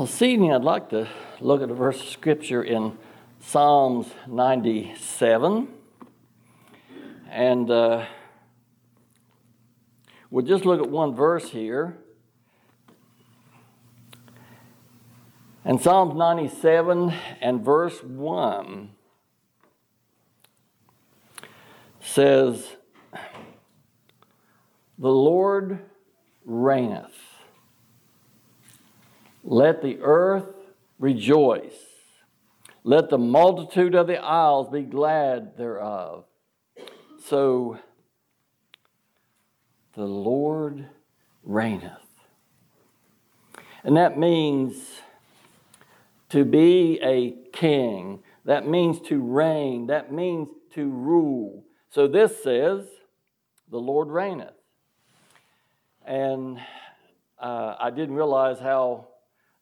Well, this evening I'd like to look at a verse of scripture in Psalms 97. And uh, we'll just look at one verse here. And Psalms 97 and verse 1 says, The Lord reigneth. Let the earth rejoice. Let the multitude of the isles be glad thereof. So the Lord reigneth. And that means to be a king. That means to reign. That means to rule. So this says, the Lord reigneth. And uh, I didn't realize how,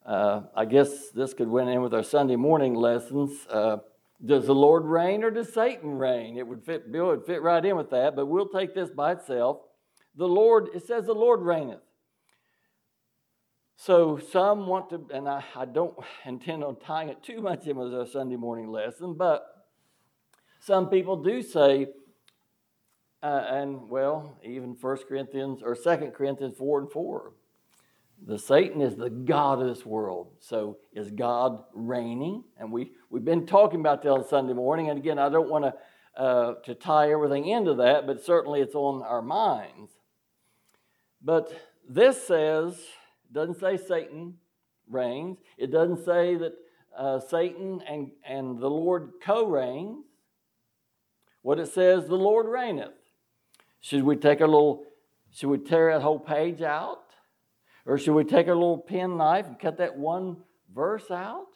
uh, I guess this could went in with our Sunday morning lessons. Uh, does the Lord reign or does Satan reign? It would fit, Bill would fit right in with that, but we'll take this by itself. The Lord, it says the Lord reigneth. So some want to, and I, I don't intend on tying it too much in with our Sunday morning lesson, but some people do say, uh, and well, even 1 Corinthians or 2 Corinthians 4 and 4. The Satan is the God of this world. So is God reigning? And we, we've been talking about that on Sunday morning. And again, I don't want to uh, to tie everything into that, but certainly it's on our minds. But this says, doesn't say Satan reigns. It doesn't say that uh, Satan and, and the Lord co reigns. What it says, the Lord reigneth. Should we take a little, should we tear that whole page out? Or should we take a little pen knife and cut that one verse out?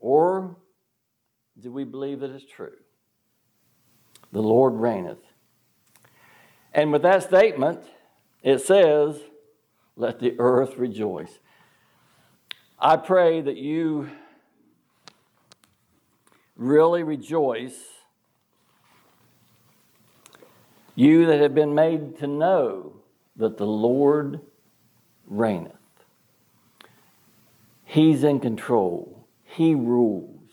Or do we believe that it's true? The Lord reigneth. And with that statement, it says, Let the earth rejoice. I pray that you really rejoice you that have been made to know that the Lord reigneth. He's in control, He rules.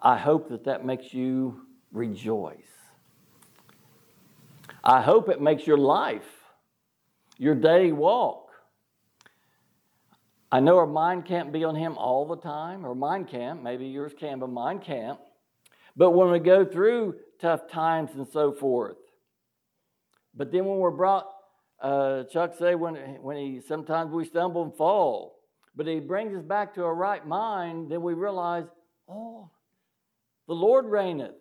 I hope that that makes you rejoice. I hope it makes your life, your daily walk. I know our mind can't be on Him all the time, or mine can't. Maybe yours can, but mine can't. But when we go through tough times and so forth, but then when we're brought, uh, Chuck say when, when he sometimes we stumble and fall, but he brings us back to a right mind, then we realize, oh, the Lord reigneth.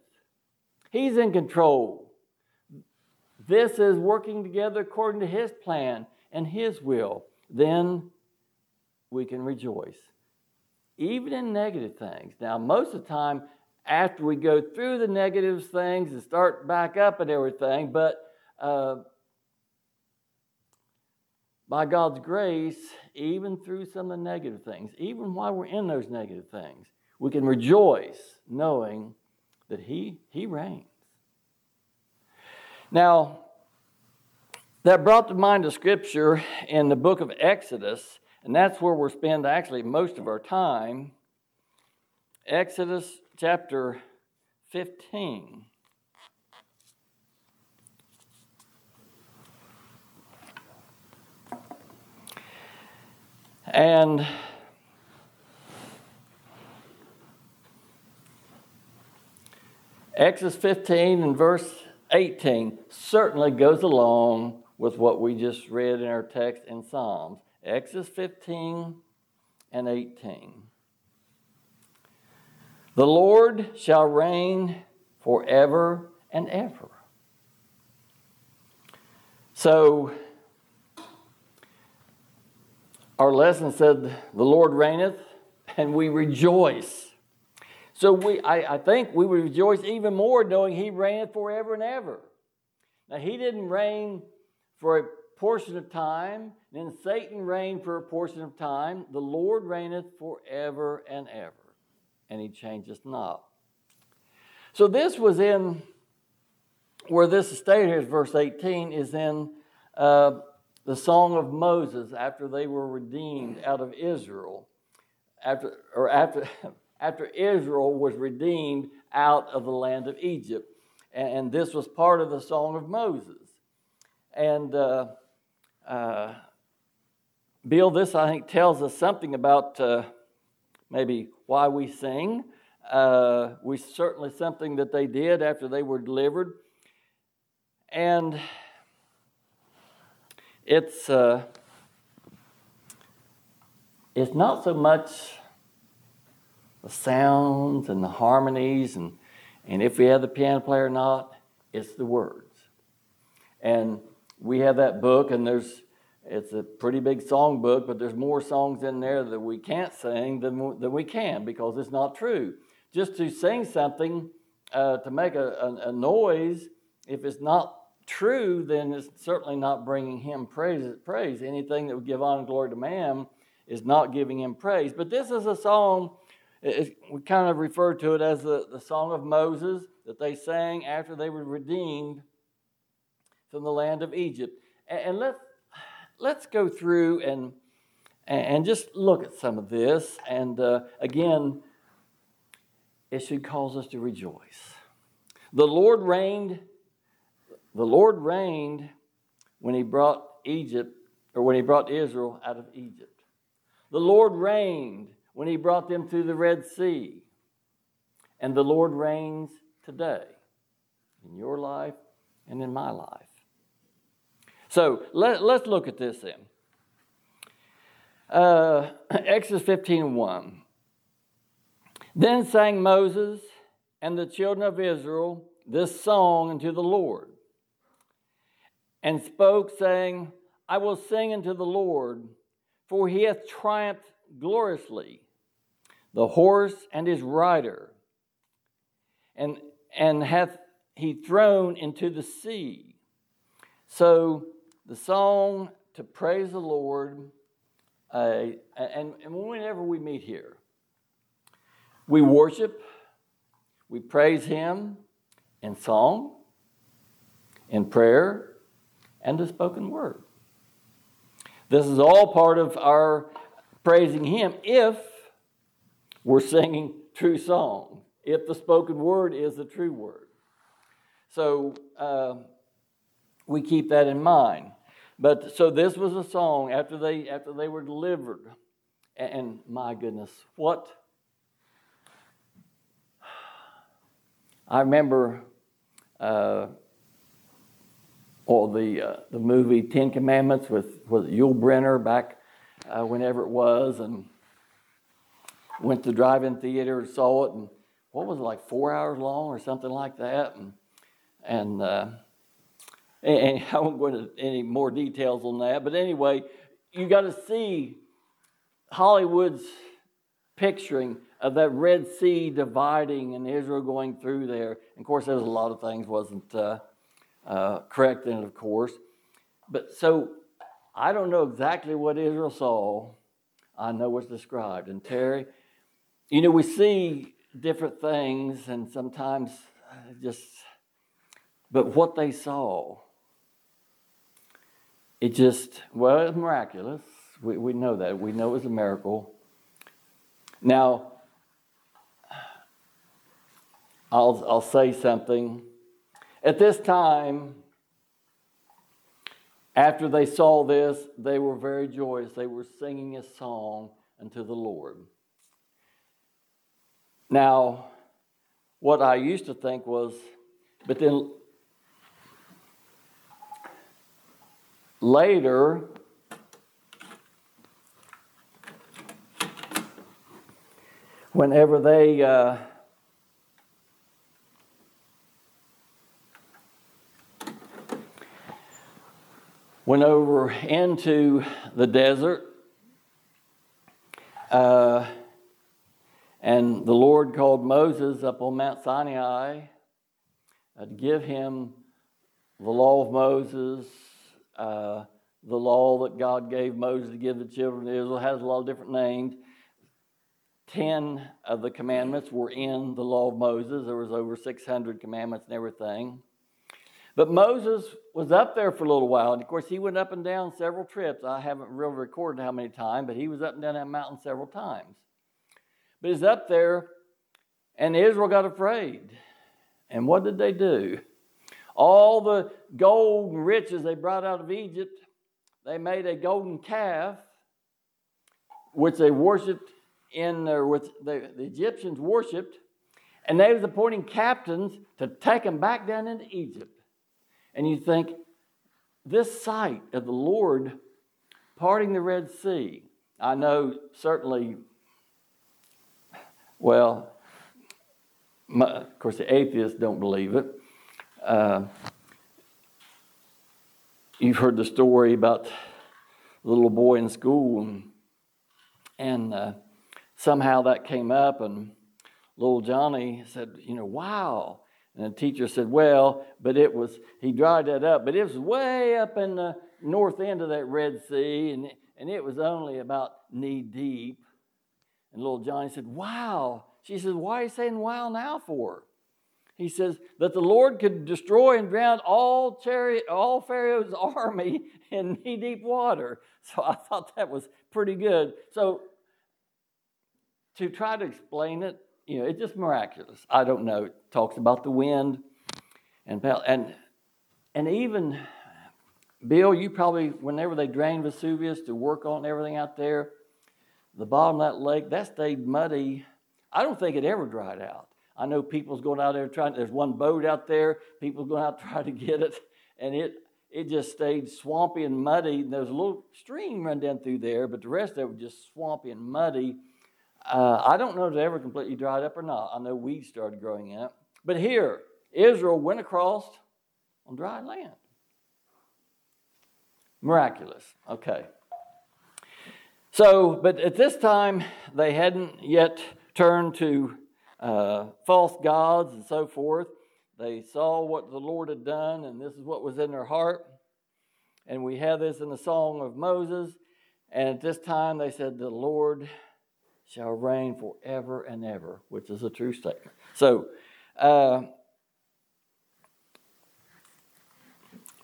He's in control. This is working together according to his plan and his will. Then we can rejoice. Even in negative things. Now, most of the time, after we go through the negative things and start back up and everything, but uh, by God's grace, even through some of the negative things, even while we're in those negative things, we can rejoice knowing that He, he reigns. Now, that brought to mind a scripture in the book of Exodus, and that's where we'll spend actually most of our time. Exodus chapter 15. And Exodus 15 and verse 18 certainly goes along with what we just read in our text in Psalms. Exodus 15 and 18. The Lord shall reign forever and ever. So, our lesson said, The Lord reigneth, and we rejoice. So we, I, I think we would rejoice even more knowing He reigneth forever and ever. Now, He didn't reign for a portion of time, then Satan reigned for a portion of time. The Lord reigneth forever and ever, and He changes not. So this was in where this is stated here, verse 18, is in uh, the song of Moses after they were redeemed out of Israel. after or after after Israel was redeemed out of the land of Egypt, and, and this was part of the Song of Moses. And uh, uh, Bill, this I think tells us something about uh, maybe why we sing. Uh, we certainly something that they did after they were delivered, and it's uh, it's not so much the sounds and the harmonies and and if we have the piano player or not, it's the words. And we have that book, and there's it's a pretty big song book, but there's more songs in there that we can't sing than, than we can because it's not true. Just to sing something uh, to make a, a, a noise, if it's not true, then it's certainly not bringing him praise. Praise anything that would give honor and glory to man is not giving him praise. But this is a song. we kind of refer to it as the, the song of Moses that they sang after they were redeemed from the land of Egypt. And, and let's let's go through and and just look at some of this. And uh, again, it should cause us to rejoice. The Lord reigned the Lord reigned when he brought Egypt, or when he brought Israel out of Egypt. The Lord reigned when he brought them through the Red Sea. And the Lord reigns today in your life and in my life. So let, let's look at this then. Uh, Exodus 15 1. Then sang Moses and the children of Israel this song unto the Lord and spoke, saying, I will sing unto the Lord, for he hath triumphed gloriously, the horse and his rider, and, and hath he thrown into the sea. So the song to praise the Lord, uh, and, and whenever we meet here, we worship, we praise him in song, in prayer, and the spoken word. This is all part of our praising Him if we're singing true song, if the spoken word is the true word. So uh, we keep that in mind. But so this was a song after they after they were delivered, and my goodness, what I remember uh, or the, uh, the movie Ten Commandments with, with Yul Brynner back uh, whenever it was, and went to drive-in theater and saw it, and what was it like four hours long or something like that, and and, uh, and I won't go into any more details on that, but anyway, you got to see Hollywood's picturing of that Red Sea dividing and Israel going through there. And of course, there's a lot of things wasn't uh, uh, correcting of course. But so I don't know exactly what Israel saw. I know what's described. And Terry, you know, we see different things, and sometimes just, but what they saw, it just, well, it was miraculous. We, we know that. We know it was a miracle. Now, I'll, I'll say something at this time, after they saw this, they were very joyous. They were singing a song unto the Lord. Now, what I used to think was, but then later, whenever they uh, went over into the desert. Uh, and the Lord called Moses up on Mount Sinai uh, to give him the law of Moses, uh, the law that God gave Moses to give the children of Israel. Has a lot of different names. Ten of the commandments were in the law of Moses. There was over 600 commandments and everything. But Moses was up there for a little while. And of course, he went up and down several trips. I haven't really recorded how many times, but he was up and down that mountain several times. But he's up there, and Israel got afraid. And what did they do? All the gold and riches they brought out of Egypt, they made a golden calf, which they worshipped in their, which the, the Egyptians worshipped, and they was appointing captains to take them back down into Egypt. And you think, this sight of the Lord parting the Red Sea, I know certainly, well, my, of course, the atheists don't believe it. Uh, you've heard the story about the little boy in school, and, and uh, somehow that came up, and little Johnny said, You know, wow. And the teacher said, Well, but it was, he dried that up, but it was way up in the north end of that Red Sea, and, and it was only about knee deep. And little Johnny said, Wow. She says, Why are you saying wow now for? He says that the Lord could destroy and drown all, chariot, all Pharaoh's army in knee deep water. So I thought that was pretty good. So to try to explain it, you know, it's just miraculous. I don't know. It talks about the wind and and and even Bill, you probably whenever they drained Vesuvius to work on everything out there, the bottom of that lake that stayed muddy. I don't think it ever dried out. I know people's going out there trying. There's one boat out there. People's going out trying to get it, and it it just stayed swampy and muddy. And there's a little stream run down through there, but the rest of it was just swampy and muddy. Uh, I don't know if it ever completely dried up or not. I know weeds started growing in it. But here, Israel went across on dry land. Miraculous. Okay. So, but at this time, they hadn't yet turned to uh, false gods and so forth. They saw what the Lord had done, and this is what was in their heart. And we have this in the Song of Moses. And at this time, they said, The Lord shall reign forever and ever, which is a true statement. So, uh,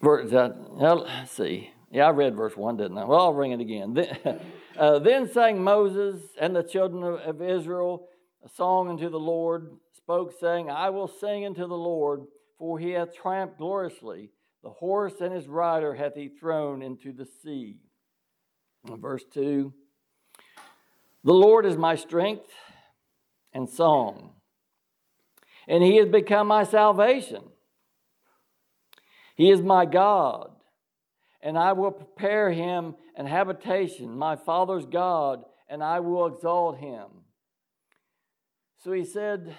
verse, uh, let's see. Yeah, I read verse 1, didn't I? Well, I'll ring it again. Then, uh, then sang Moses and the children of, of Israel a song unto the Lord, spoke, saying, I will sing unto the Lord, for he hath triumphed gloriously. The horse and his rider hath he thrown into the sea. verse 2 the Lord is my strength and song, and He has become my salvation. He is my God, and I will prepare Him an habitation, my Father's God, and I will exalt Him. So He said,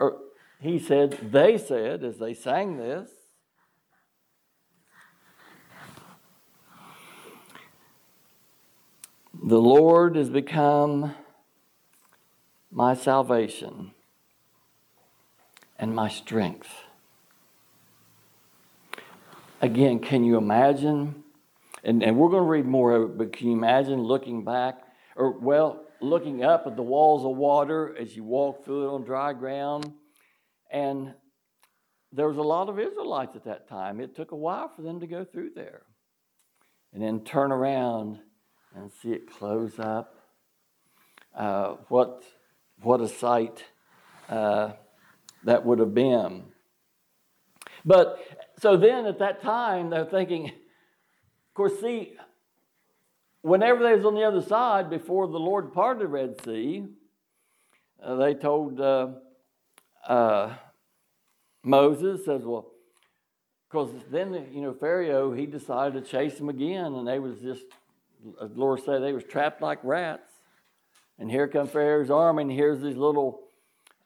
or He said, they said, as they sang this, The Lord has become my salvation and my strength. Again, can you imagine? And, and we're going to read more of it, but can you imagine looking back, or well, looking up at the walls of water as you walk through it on dry ground? And there was a lot of Israelites at that time. It took a while for them to go through there and then turn around and see it close up. Uh, what, what a sight uh, that would have been. But so then at that time, they're thinking, of course, see, whenever they was on the other side, before the Lord parted the Red Sea, uh, they told uh, uh, Moses, says, well, because then, you know, Pharaoh, he decided to chase them again, and they was just as the Lord said, they was trapped like rats. And here come Pharaoh's army, and here's this little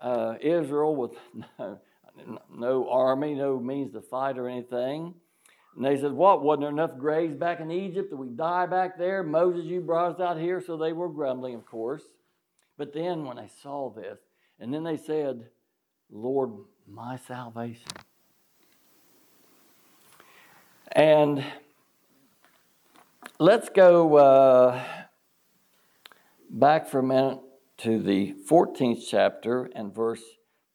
uh, Israel with no, no army, no means to fight or anything. And they said, What? Wasn't there enough graves back in Egypt that we die back there? Moses, you brought us out here. So they were grumbling, of course. But then when they saw this, and then they said, Lord, my salvation. And let's go uh, back for a minute to the 14th chapter and verse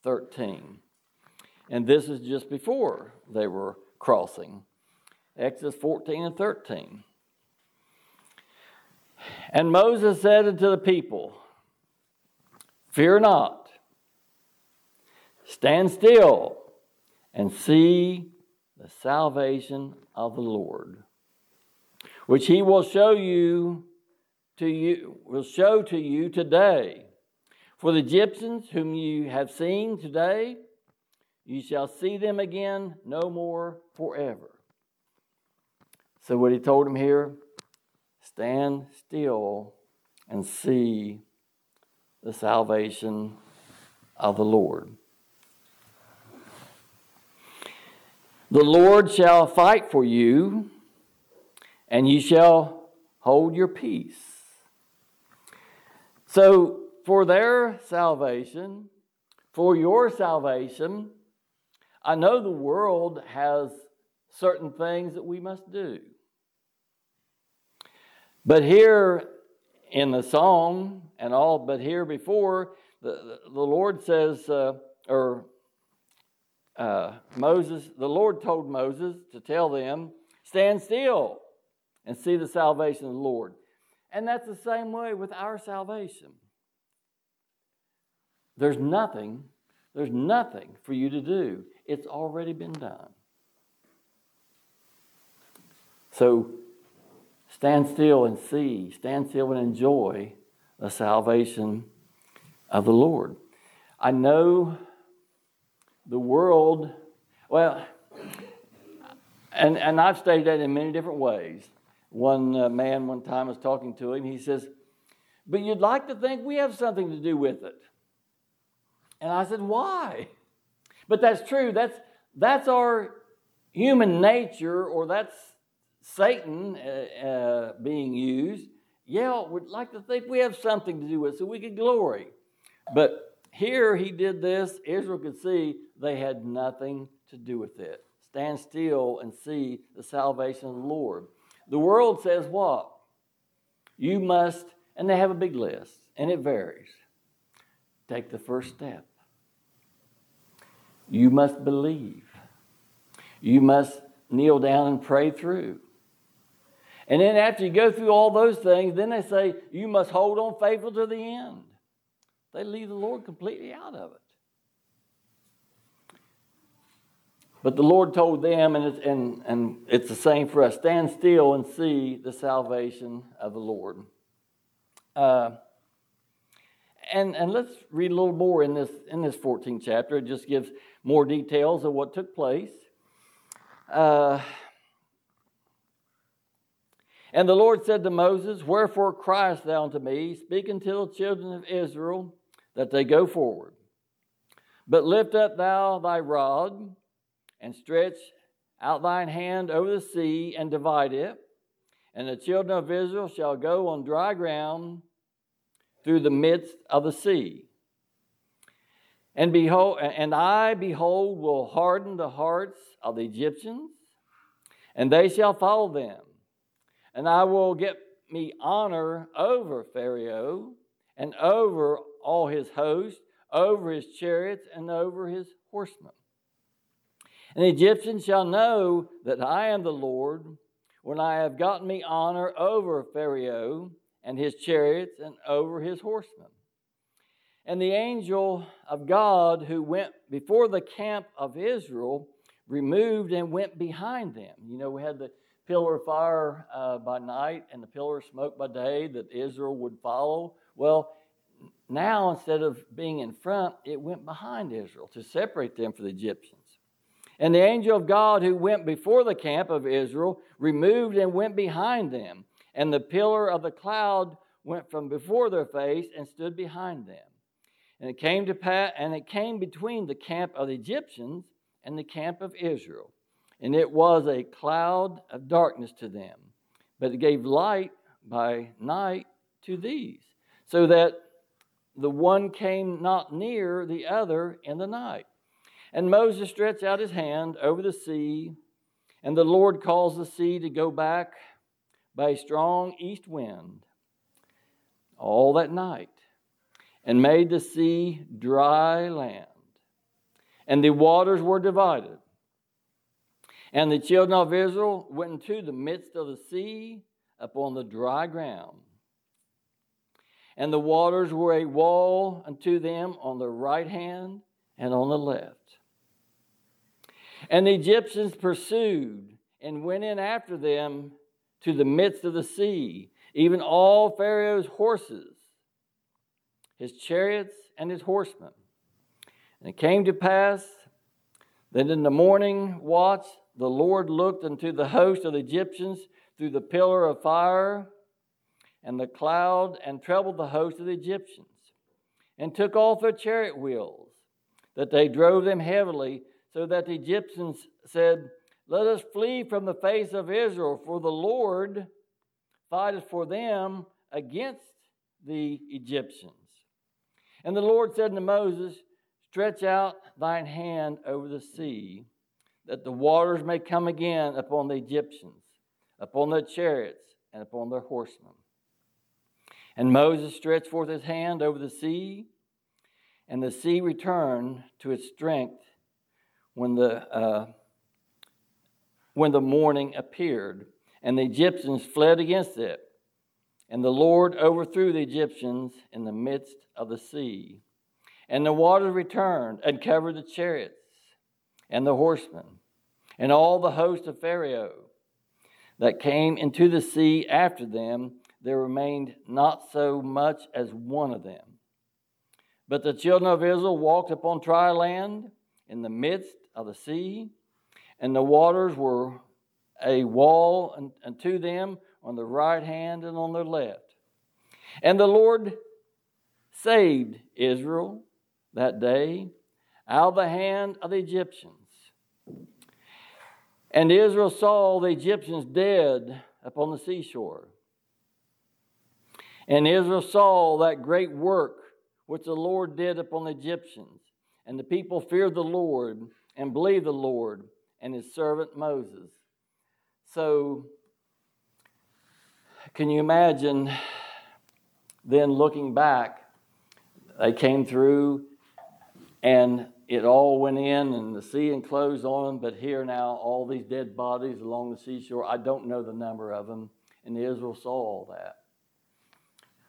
13. And this is just before they were crossing. Exodus 14 and 13. And Moses said unto the people, Fear not. Stand still and see the salvation of the Lord, which he will show you to you will show to you today. For the Egyptians whom you have seen today, you shall see them again no more forever. So what he told him here, stand still and see the salvation of the Lord. The Lord shall fight for you, and you shall hold your peace. So, for their salvation, for your salvation, I know the world has certain things that we must do. But here in the song and all, but here before, the, the Lord says, uh, or uh, Moses, the Lord told Moses to tell them, stand still and see the salvation of the Lord. And that's the same way with our salvation. There's nothing, there's nothing for you to do. It's already been done. So stand still and see, stand still and enjoy the salvation of the Lord. I know the world, well, and, and I've stated that in many different ways. One uh, man one time was talking to him. He says, But you'd like to think we have something to do with it. And I said, Why? But that's true. That's, that's our human nature, or that's Satan uh, uh, being used. Yeah, we'd like to think we have something to do with it so we could glory. But here he did this. Israel could see they had nothing to do with it. Stand still and see the salvation of the Lord. The world says what? You must, and they have a big list, and it varies. Take the first step. You must believe. You must kneel down and pray through. And then after you go through all those things, then they say you must hold on faithful to the end. They leave the Lord completely out of it. But the Lord told them, and it's, and, and it's the same for us stand still and see the salvation of the Lord. Uh, and, and let's read a little more in this, in this 14th chapter. It just gives more details of what took place. Uh, and the Lord said to Moses, Wherefore criest thou unto me? Speak unto the children of Israel that they go forward. But lift up thou thy rod and stretch out thine hand over the sea and divide it. And the children of Israel shall go on dry ground through the midst of the sea. And behold, and I behold will harden the hearts of the Egyptians, and they shall follow them. And I will get me honor over Pharaoh and over all his host, over his chariots, and over his horsemen. And the Egyptians shall know that I am the Lord when I have gotten me honor over Pharaoh and his chariots and over his horsemen. And the angel of God who went before the camp of Israel removed and went behind them. You know, we had the pillar of fire uh, by night and the pillar of smoke by day that Israel would follow. Well, now instead of being in front, it went behind Israel to separate them from the Egyptians. And the angel of God who went before the camp of Israel removed and went behind them. And the pillar of the cloud went from before their face and stood behind them. And it came to pass, and it came between the camp of the Egyptians and the camp of Israel. And it was a cloud of darkness to them, but it gave light by night to these, so that the one came not near the other in the night. And Moses stretched out his hand over the sea, and the Lord caused the sea to go back by a strong east wind all that night, and made the sea dry land. And the waters were divided. And the children of Israel went into the midst of the sea upon the dry ground. and the waters were a wall unto them on the right hand and on the left. And the Egyptians pursued and went in after them to the midst of the sea, even all Pharaoh's horses, his chariots, and his horsemen. And it came to pass that in the morning watch the Lord looked unto the host of the Egyptians through the pillar of fire and the cloud and troubled the host of the Egyptians and took off their chariot wheels, that they drove them heavily, so that the Egyptians said, Let us flee from the face of Israel, for the Lord fighteth for them against the Egyptians. And the Lord said unto Moses, Stretch out thine hand over the sea, that the waters may come again upon the Egyptians, upon their chariots, and upon their horsemen. And Moses stretched forth his hand over the sea, and the sea returned to its strength when the, uh, when the morning appeared, and the Egyptians fled against it. And the Lord overthrew the Egyptians in the midst of the sea. And the waters returned and covered the chariots and the horsemen and all the host of Pharaoh that came into the sea after them there remained not so much as one of them. But the children of Israel walked upon dry land in the midst of the sea, and the waters were a wall unto them on the right hand and on their left. And the Lord saved Israel that day out of the hand of the Egyptians. And Israel saw the Egyptians dead upon the seashore. And Israel saw that great work which the Lord did upon the Egyptians. And the people feared the Lord and believed the Lord and his servant Moses. So, can you imagine then looking back? They came through and it all went in and the sea enclosed on them, but here now, all these dead bodies along the seashore, I don't know the number of them, and Israel saw all that.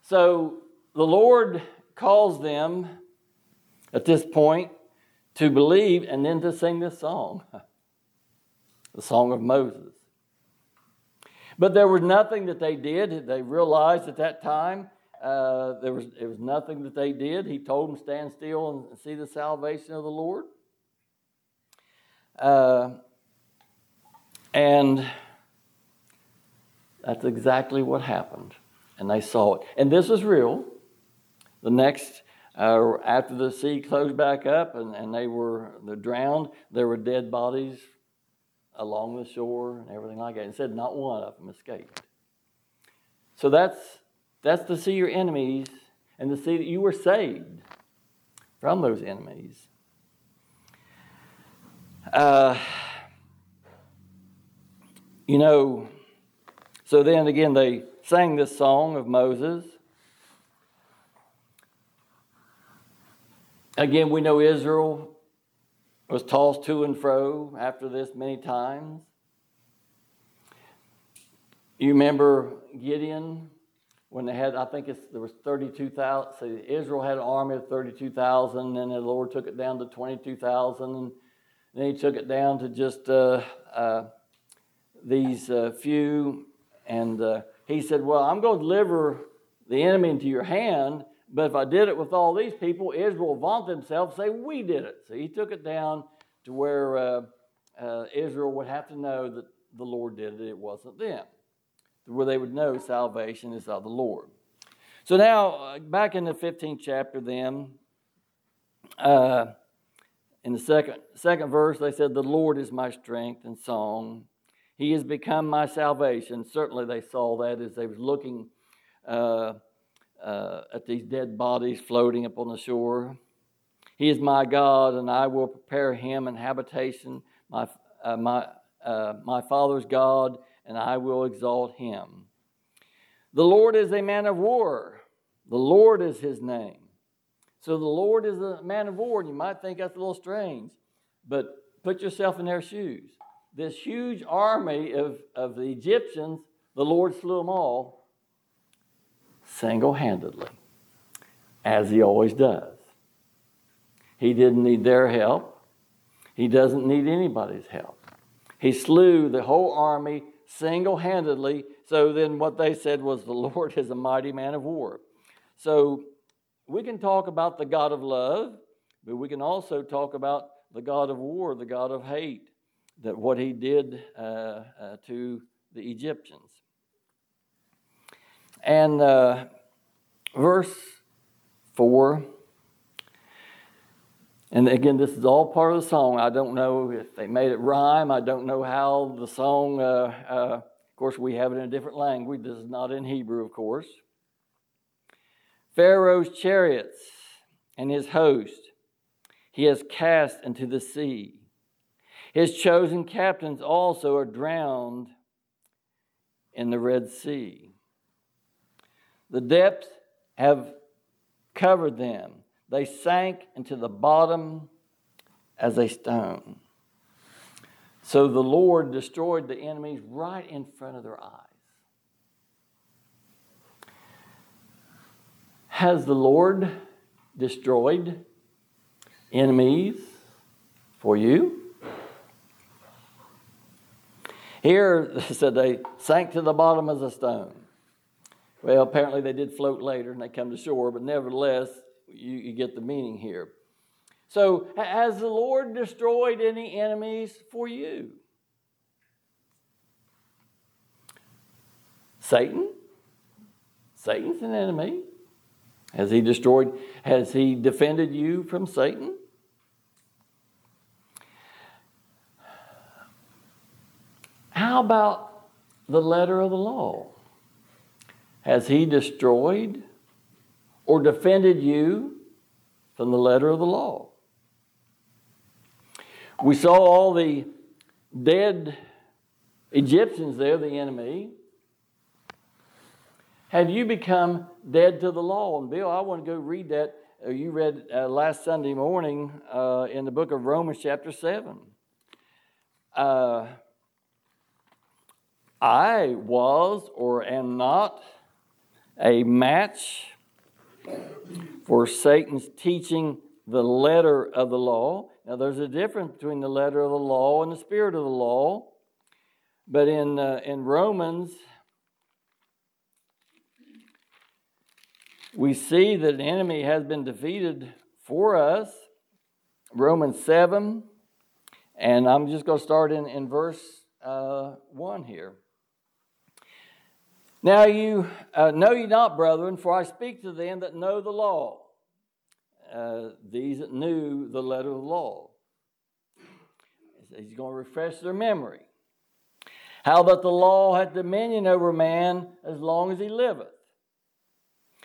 So the Lord calls them at this point to believe and then to sing this song the song of Moses. But there was nothing that they did. They realized at that time uh, there was it was nothing that they did. He told them stand still and see the salvation of the Lord. Uh, and that's exactly what happened and they saw it. And this is real. The next, uh, after the sea closed back up and, and they were they drowned, there were dead bodies along the shore and everything like that. And said not one of them escaped. So that's that's to see your enemies and to see that you were saved from those enemies. Uh, you know, so then again, they sang this song of Moses. Again, we know Israel was tossed to and fro after this many times. You remember Gideon when they had, I think it's there was 32,000. So Israel had an army of 32,000, and the Lord took it down to 22,000, and then He took it down to just uh, uh, these uh, few. And uh, he said, Well, I'm going to deliver the enemy into your hand, but if I did it with all these people, Israel vaunt themselves, say, We did it. So he took it down to where uh, uh, Israel would have to know that the Lord did it, it wasn't them, where they would know salvation is of the Lord. So now, uh, back in the 15th chapter, then, uh, in the second, second verse, they said, The Lord is my strength and song. He has become my salvation. Certainly, they saw that as they was looking uh, at these dead bodies floating upon the shore. He is my God, and I will prepare him an habitation, my, uh, my, uh, my Father's God, and I will exalt him. The Lord is a man of war. The Lord is his name. So the Lord is a man of war, and you might think that's a little strange, but put yourself in their shoes this huge army of, of the Egyptians, the Lord slew them all single handedly. as he always does. He didn't need their help, he doesn't need anybody's help. He slew the whole army single handedly. So then, what they said was, The Lord is a mighty man of war. So we can talk about the God of love, but we can also talk about the God of war, the God of hate, that what he did uh, uh, to the Egyptians. And uh, verse 4 and again, this is all part of the song. I don't know if they made it rhyme. I don't know how the song, uh, uh, of course, we have it in a different language. This is not in Hebrew, of course. Pharaoh's chariots and his host he has cast into the sea. His chosen captains also are drowned in the Red Sea. The depths have covered them they sank into the bottom as a stone. So the Lord destroyed the enemies right in front of their eyes. Has the Lord destroyed enemies for you? Here, they said they sank to the bottom as a stone. Well, apparently they did float later and they come to shore, but nevertheless, you, you get the meaning here. So, has the Lord destroyed any enemies for you? Satan? Satan's an enemy. Has he destroyed, has he defended you from Satan? How about the letter of the law? Has he destroyed or defended you from the letter of the law. We saw all the dead Egyptians there, the enemy. Have you become dead to the law? And Bill, I want to go read that. Uh, you read uh, last Sunday morning uh, in the book of Romans, chapter 7. Uh, I was or am not a match for Satan's teaching the letter of the law. Now, there's a difference between the letter of the law and the spirit of the law. But in, uh, in Romans, we see that an enemy has been defeated for us. Romans 7, and I'm just going to start in, in verse uh, 1 here. Now you uh, know ye not, brethren, for I speak to them that know the law, uh, these that knew the letter of the law. He's going to refresh their memory. How that the law hath dominion over man as long as he liveth.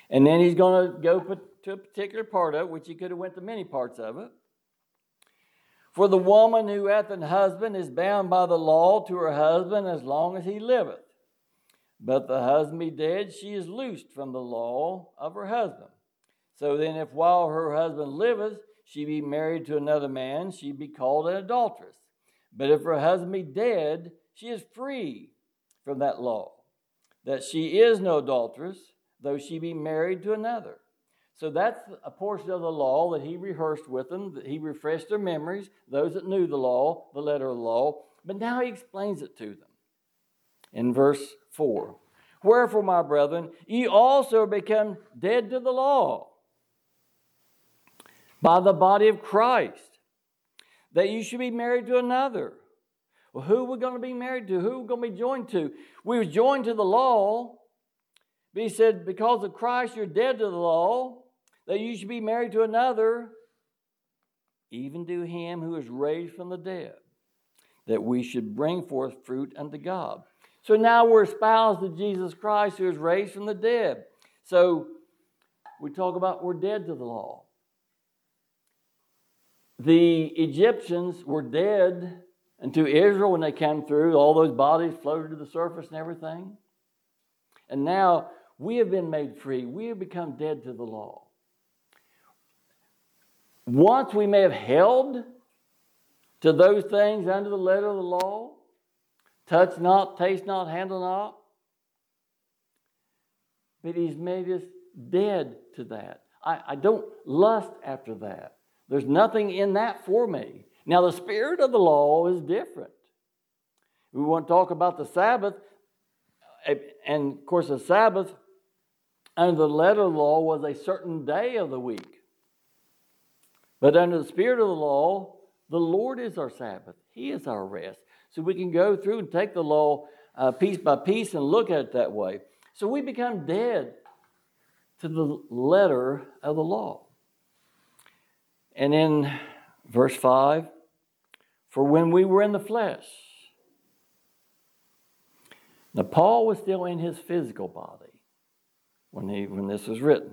And then he's going to go to a particular part of it, which he could have went to many parts of it. For the woman who hath an husband is bound by the law to her husband as long as he liveth. But the husband be dead, she is loosed from the law of her husband. So then, if while her husband liveth, she be married to another man, she be called an adulteress. But if her husband be dead, she is free from that law, that she is no adulteress, though she be married to another. So that's a portion of the law that he rehearsed with them, that he refreshed their memories, those that knew the law, the letter of the law. But now he explains it to them. In verse 4. Wherefore, my brethren, ye also become dead to the law by the body of Christ, that you should be married to another. Well, who are we going to be married to? Who are we going to be joined to? We were joined to the law, but he said, because of Christ, you're dead to the law, that you should be married to another, even to him who is raised from the dead, that we should bring forth fruit unto God. So now we're espoused to Jesus Christ who is raised from the dead. So we talk about we're dead to the law. The Egyptians were dead unto Israel when they came through. All those bodies floated to the surface and everything. And now we have been made free. We have become dead to the law. Once we may have held to those things under the letter of the law, touch not, taste not, handle not. But he's made us dead to that. I, I don't lust after that. There's nothing in that for me. Now, the spirit of the law is different. We want to talk about the Sabbath. And of course, the Sabbath under the letter of the law was a certain day of the week. But under the spirit of the law, the Lord is our Sabbath, He is our rest. So we can go through and take the law uh, piece by piece and look at it that way. So we become dead to the letter of the law. And in verse 5, for when we were in the flesh, now Paul was still in his physical body when, he, when this was written.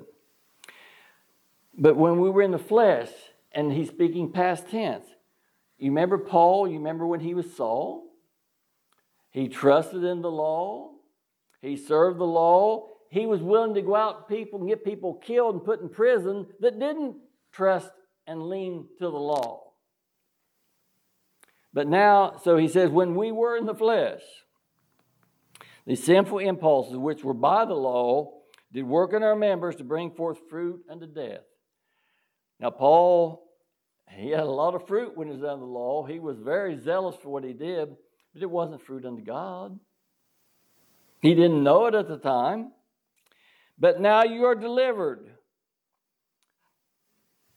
But when we were in the flesh, and he's speaking past tense, you remember Paul? You remember when he was Saul? He trusted in the law. He served the law. He was willing to go out to people and get people killed and put in prison that didn't trust and lean to the law. But now, so he says, when we were in the flesh, the sinful impulses which were by the law did work in our members to bring forth fruit unto death. Now, Paul, he had a lot of fruit when he was under the law. He was very zealous for what he did, but it wasn't fruit unto God. He didn't know it at the time. But now you are delivered.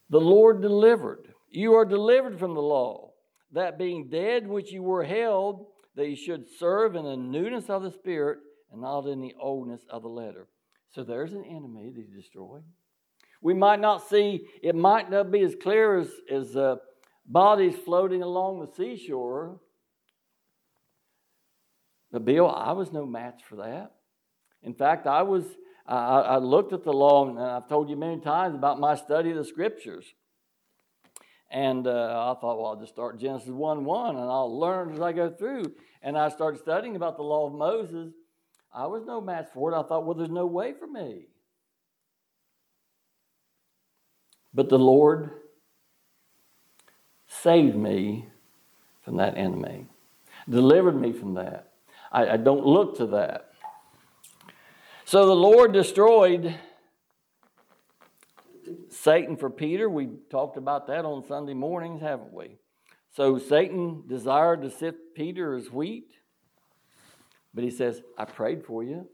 The Lord delivered. You are delivered from the law, that being dead which you were held, that you should serve in the newness of the Spirit and not in the oldness of the letter. So there's an enemy that he destroyed. We might not see, it might not be as clear as, as uh, bodies floating along the seashore. But Bill, I was no match for that. In fact, I was I, I looked at the law, and I've told you many times about my study of the scriptures. And uh, I thought, well, I'll just start Genesis 1 1 and I'll learn as I go through. And I started studying about the law of Moses. I was no match for it. I thought, well, there's no way for me. But the Lord saved me from that enemy, delivered me from that. I, I don't look to that. So the Lord destroyed Satan for Peter. We talked about that on Sunday mornings, haven't we? So Satan desired to sift Peter as wheat, but he says, I prayed for you.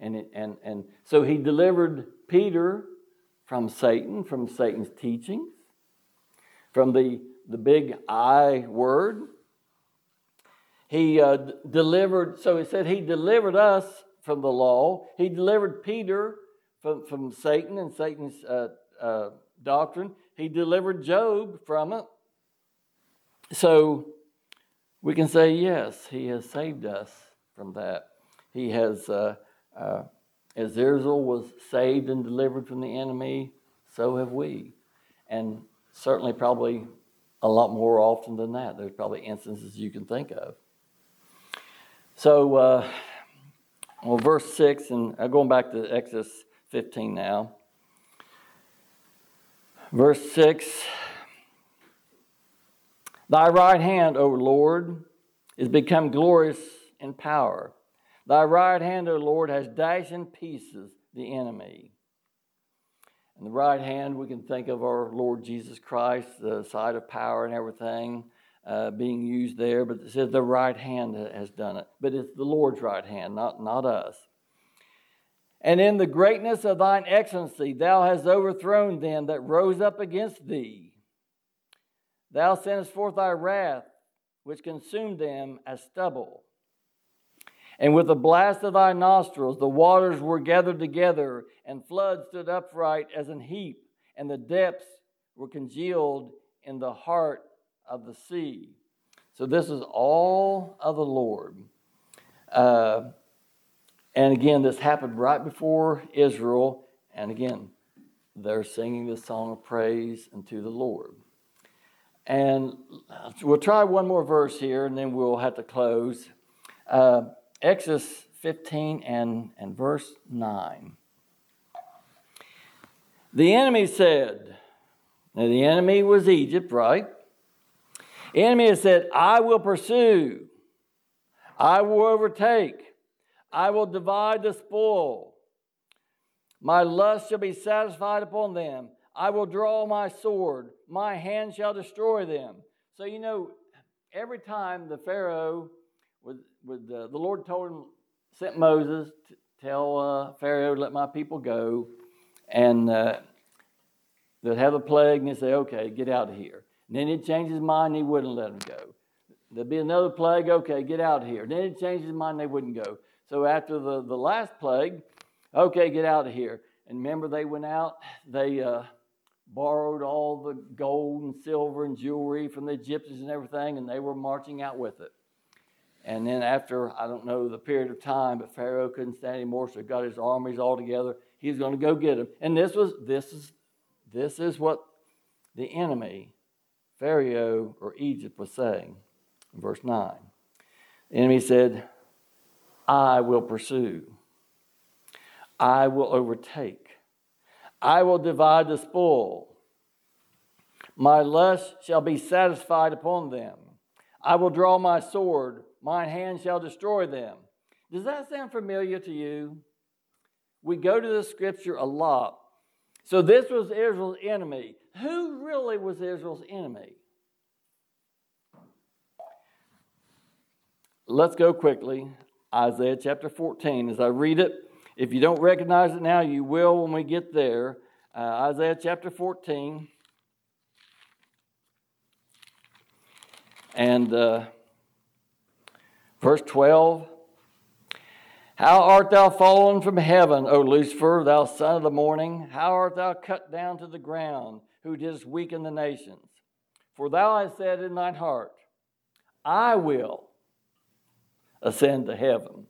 And, it, and, and so he delivered Peter from Satan, from Satan's teachings, from the, the big I word. He uh, d- delivered, so he said he delivered us from the law. He delivered Peter from, from Satan and Satan's uh, uh, doctrine. He delivered Job from it. So we can say, yes, he has saved us from that. He has, uh, uh, as Israel was saved and delivered from the enemy, so have we. And certainly, probably a lot more often than that. There's probably instances you can think of. So, uh, well, verse 6, and going back to Exodus 15 now. Verse 6 Thy right hand, O Lord, is become glorious in power. Thy right hand, O Lord, has dashed in pieces the enemy. And the right hand, we can think of our Lord Jesus Christ, the side of power and everything uh, being used there, but it says the right hand has done it. But it's the Lord's right hand, not, not us. And in the greatness of thine excellency, thou hast overthrown them that rose up against thee. Thou sendest forth thy wrath, which consumed them as stubble. And with the blast of thy nostrils, the waters were gathered together, and floods stood upright as an heap, and the depths were congealed in the heart of the sea. So this is all of the Lord. Uh, and again, this happened right before Israel. And again, they're singing the song of praise unto the Lord. And we'll try one more verse here and then we'll have to close. Uh, Exodus 15 and, and verse 9. The enemy said, now the enemy was Egypt, right? The enemy said, I will pursue, I will overtake, I will divide the spoil. My lust shall be satisfied upon them. I will draw my sword. My hand shall destroy them. So, you know, every time the Pharaoh, with, with uh, the Lord told him, sent Moses to tell uh, Pharaoh, let my people go. And uh, they'd have a plague, and he'd say, okay, get out of here. And then he'd change his mind, and he wouldn't let them go. There'd be another plague, okay, get out of here. And Then he'd change his mind, they wouldn't go. So after the, the last plague, okay, get out of here. And remember, they went out, they uh, borrowed all the gold and silver and jewelry from the Egyptians and everything, and they were marching out with it. And then after, I don't know the period of time, but Pharaoh couldn't stand anymore, so he got his armies all together. He's going to go get them. And this was this is this is what the enemy, Pharaoh or Egypt, was saying. In verse 9. The enemy said, I will pursue. I will overtake. I will divide the spoil. My lust shall be satisfied upon them. I will draw my sword. Mine hand shall destroy them. Does that sound familiar to you? We go to the scripture a lot. So this was Israel's enemy. Who really was Israel's enemy? Let's go quickly. Isaiah chapter 14. As I read it, if you don't recognize it now, you will when we get there. Uh, Isaiah chapter 14. And uh, verse 12. How art thou fallen from heaven, O Lucifer, thou son of the morning? How art thou cut down to the ground, who didst weaken the nations? For thou hast said in thine heart, I will ascend to heaven.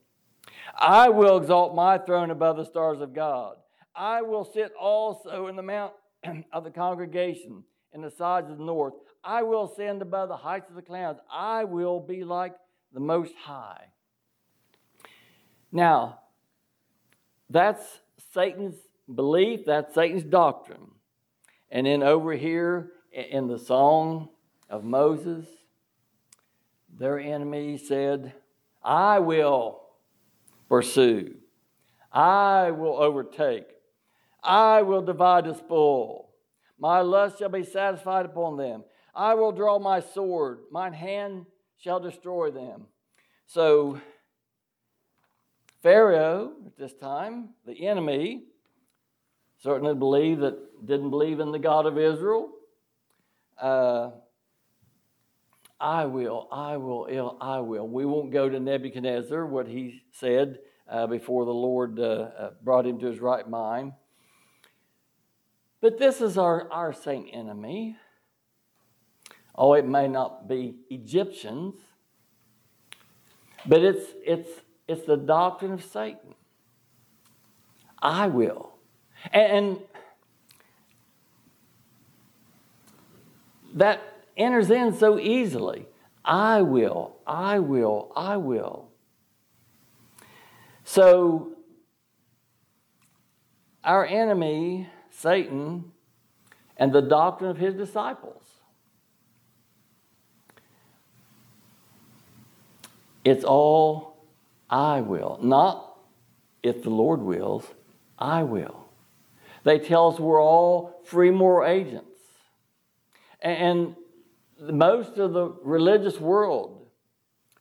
I will exalt my throne above the stars of God. I will sit also in the mount of the congregation in the sides of the north. I will ascend above the heights of the clouds. I will be like the Most High. Now, that's Satan's belief, that's Satan's doctrine. And then over here in the song of Moses, their enemy said, I will pursue. I will overtake. I will divide the spoil. My lust shall be satisfied upon them. I will draw my sword. Mine hand shall destroy them. So, Pharaoh at this time, the enemy, certainly believed that didn't believe in the God of Israel. Uh, I will, I will, I will. We won't go to Nebuchadnezzar, what he said uh, before the Lord uh, uh, brought him to his right mind. But this is our, our same enemy. Oh, it may not be Egyptians, but it's, it's, it's the doctrine of Satan. I will. And, that enters in so easily. I will, I will, I will. So, our enemy, Satan, and the doctrine of his disciples. It's all I will, not if the Lord wills, I will. They tell us we're all free moral agents. And most of the religious world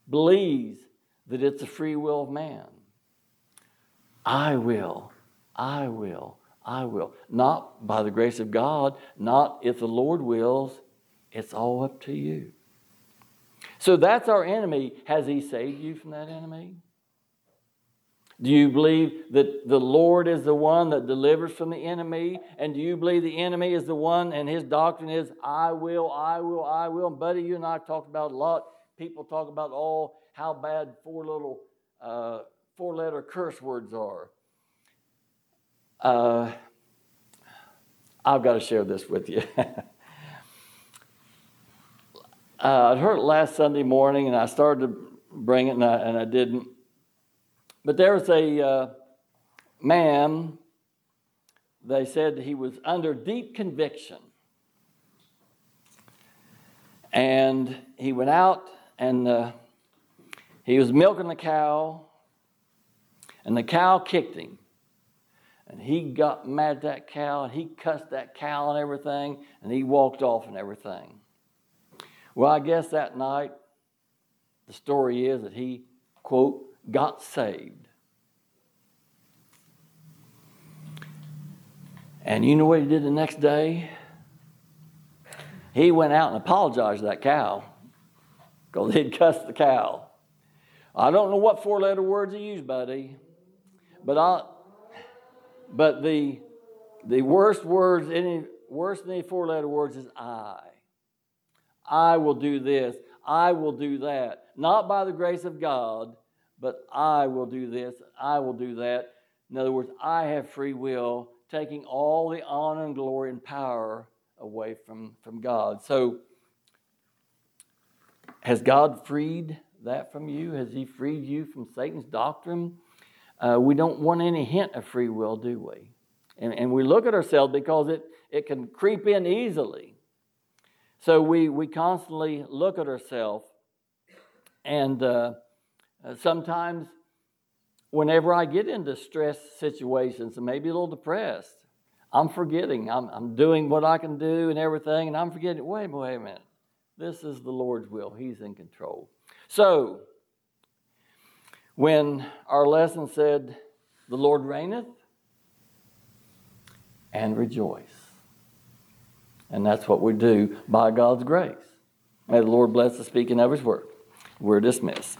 believes that it's a free will of man. I will, I will, I will. Not by the grace of God, not if the Lord wills, it's all up to you. So that's our enemy. Has he saved you from that enemy? Do you believe that the Lord is the one that delivers from the enemy? And do you believe the enemy is the one and his doctrine is, I will, I will, I will? And buddy, you and I talked about a lot. People talk about, oh, how bad four little, uh, four letter curse words are. Uh, I've got to share this with you. uh, I heard it last Sunday morning and I started to bring it and I, and I didn't. But there was a uh, man, they said he was under deep conviction. And he went out and uh, he was milking the cow, and the cow kicked him. And he got mad at that cow and he cussed that cow and everything and he walked off and everything. Well, I guess that night, the story is that he, quote, got saved. And you know what he did the next day? He went out and apologized to that cow because he'd cussed the cow. I don't know what four letter words he used, buddy, but I, but the the worst words, any worse than any four letter words is I. I will do this. I will do that. Not by the grace of God, but I will do this. I will do that. In other words, I have free will, taking all the honor and glory and power away from, from God. So, has God freed that from you? Has He freed you from Satan's doctrine? Uh, we don't want any hint of free will, do we? And, and we look at ourselves because it, it can creep in easily. So we, we constantly look at ourselves, and uh, uh, sometimes, whenever I get into stress situations and maybe a little depressed, I'm forgetting. I'm, I'm doing what I can do and everything, and I'm forgetting, wait, wait a minute. This is the Lord's will. He's in control. So, when our lesson said, The Lord reigneth, and rejoice. And that's what we do by God's grace. May the Lord bless the speaking of His word. We're dismissed.